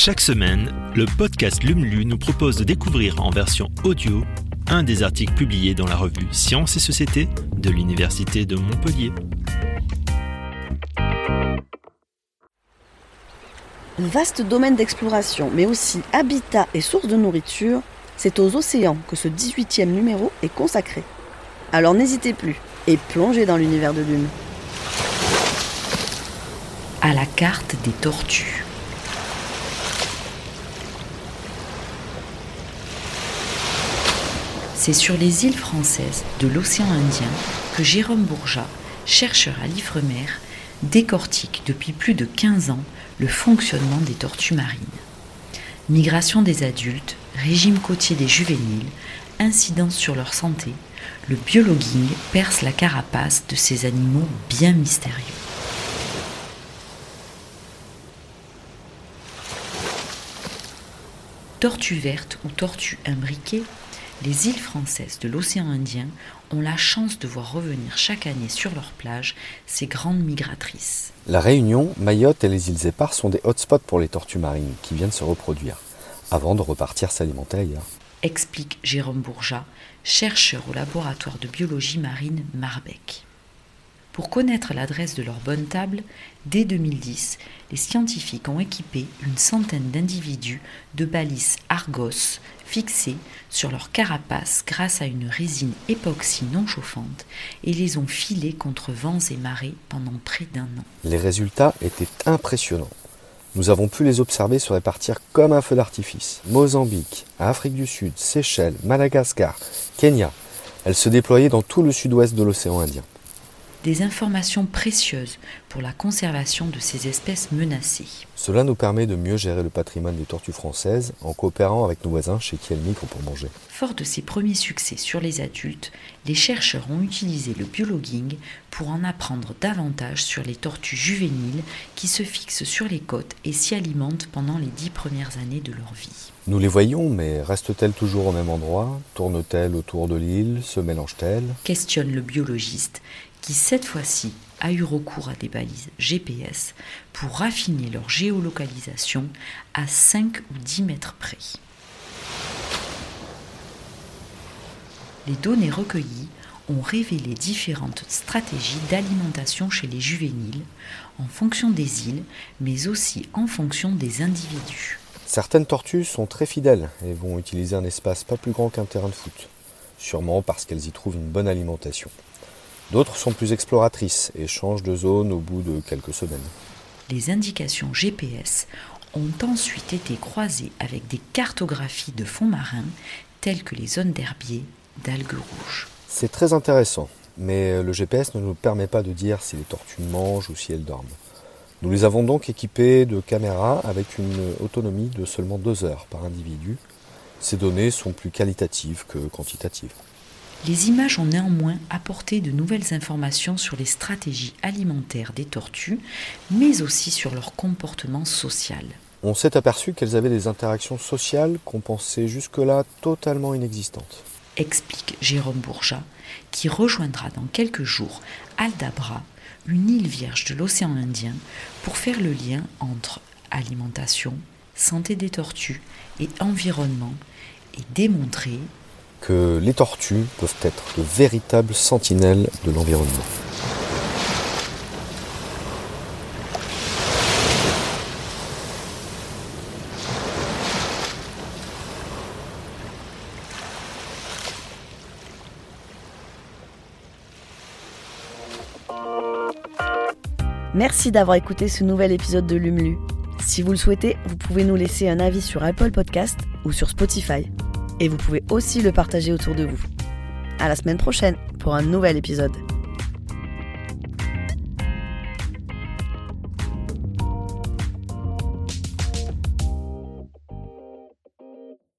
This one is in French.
Chaque semaine, le podcast LUMLU nous propose de découvrir en version audio un des articles publiés dans la revue Sciences et Société de l'Université de Montpellier. Vaste domaine d'exploration, mais aussi habitat et source de nourriture, c'est aux océans que ce 18e numéro est consacré. Alors n'hésitez plus et plongez dans l'univers de Lune. À la carte des tortues. C'est sur les îles françaises de l'océan Indien que Jérôme Bourgeat, chercheur à l'Ifremer, décortique depuis plus de 15 ans le fonctionnement des tortues marines. Migration des adultes, régime côtier des juvéniles, incidence sur leur santé, le biologuing perce la carapace de ces animaux bien mystérieux. Tortues vertes ou tortues imbriquées, les îles françaises de l'océan Indien ont la chance de voir revenir chaque année sur leur plage ces grandes migratrices. La Réunion, Mayotte et les îles Éparses sont des hotspots pour les tortues marines qui viennent se reproduire, avant de repartir s'alimenter ailleurs. Explique Jérôme Bourgeat, chercheur au laboratoire de biologie marine Marbec. Pour connaître l'adresse de leur bonne table, dès 2010, les scientifiques ont équipé une centaine d'individus de balises Argos fixées sur leur carapace grâce à une résine époxy non chauffante et les ont filés contre vents et marées pendant près d'un an. Les résultats étaient impressionnants. Nous avons pu les observer se répartir comme un feu d'artifice. Mozambique, Afrique du Sud, Seychelles, Madagascar, Kenya. Elles se déployaient dans tout le sud-ouest de l'océan Indien des informations précieuses pour la conservation de ces espèces menacées. Cela nous permet de mieux gérer le patrimoine des tortues françaises en coopérant avec nos voisins chez qui elles migrent pour manger. Fort de ses premiers succès sur les adultes, les chercheurs ont utilisé le biologuing pour en apprendre davantage sur les tortues juvéniles qui se fixent sur les côtes et s'y alimentent pendant les dix premières années de leur vie. Nous les voyons, mais restent-elles toujours au même endroit? Tournent-elles autour de l'île? Se mélangent-elles? Questionne le biologiste qui cette fois-ci a eu recours à des balises GPS pour raffiner leur géolocalisation à 5 ou 10 mètres près. Les données recueillies ont révélé différentes stratégies d'alimentation chez les juvéniles, en fonction des îles, mais aussi en fonction des individus. Certaines tortues sont très fidèles et vont utiliser un espace pas plus grand qu'un terrain de foot, sûrement parce qu'elles y trouvent une bonne alimentation. D'autres sont plus exploratrices et changent de zone au bout de quelques semaines. Les indications GPS ont ensuite été croisées avec des cartographies de fonds marins telles que les zones d'herbiers, d'algues rouges. C'est très intéressant, mais le GPS ne nous permet pas de dire si les tortues mangent ou si elles dorment. Nous les avons donc équipées de caméras avec une autonomie de seulement deux heures par individu. Ces données sont plus qualitatives que quantitatives. Les images ont néanmoins apporté de nouvelles informations sur les stratégies alimentaires des tortues, mais aussi sur leur comportement social. On s'est aperçu qu'elles avaient des interactions sociales qu'on pensait jusque-là totalement inexistantes. Explique Jérôme Bourgeat, qui rejoindra dans quelques jours Aldabra, une île vierge de l'océan Indien, pour faire le lien entre alimentation, santé des tortues et environnement et démontrer que les tortues peuvent être de véritables sentinelles de l'environnement. Merci d'avoir écouté ce nouvel épisode de Lumlu. Si vous le souhaitez, vous pouvez nous laisser un avis sur Apple Podcast ou sur Spotify et vous pouvez aussi le partager autour de vous. À la semaine prochaine pour un nouvel épisode.